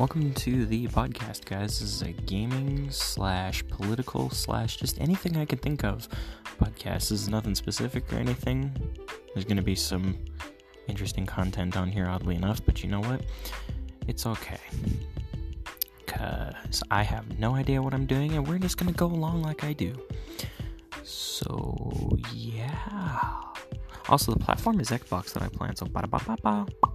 Welcome to the podcast, guys. This is a gaming slash political slash just anything I can think of podcast. This is nothing specific or anything. There's going to be some interesting content on here, oddly enough, but you know what? It's okay. Because I have no idea what I'm doing, and we're just going to go along like I do. So, yeah. Also, the platform is Xbox that I play so ba da ba ba ba.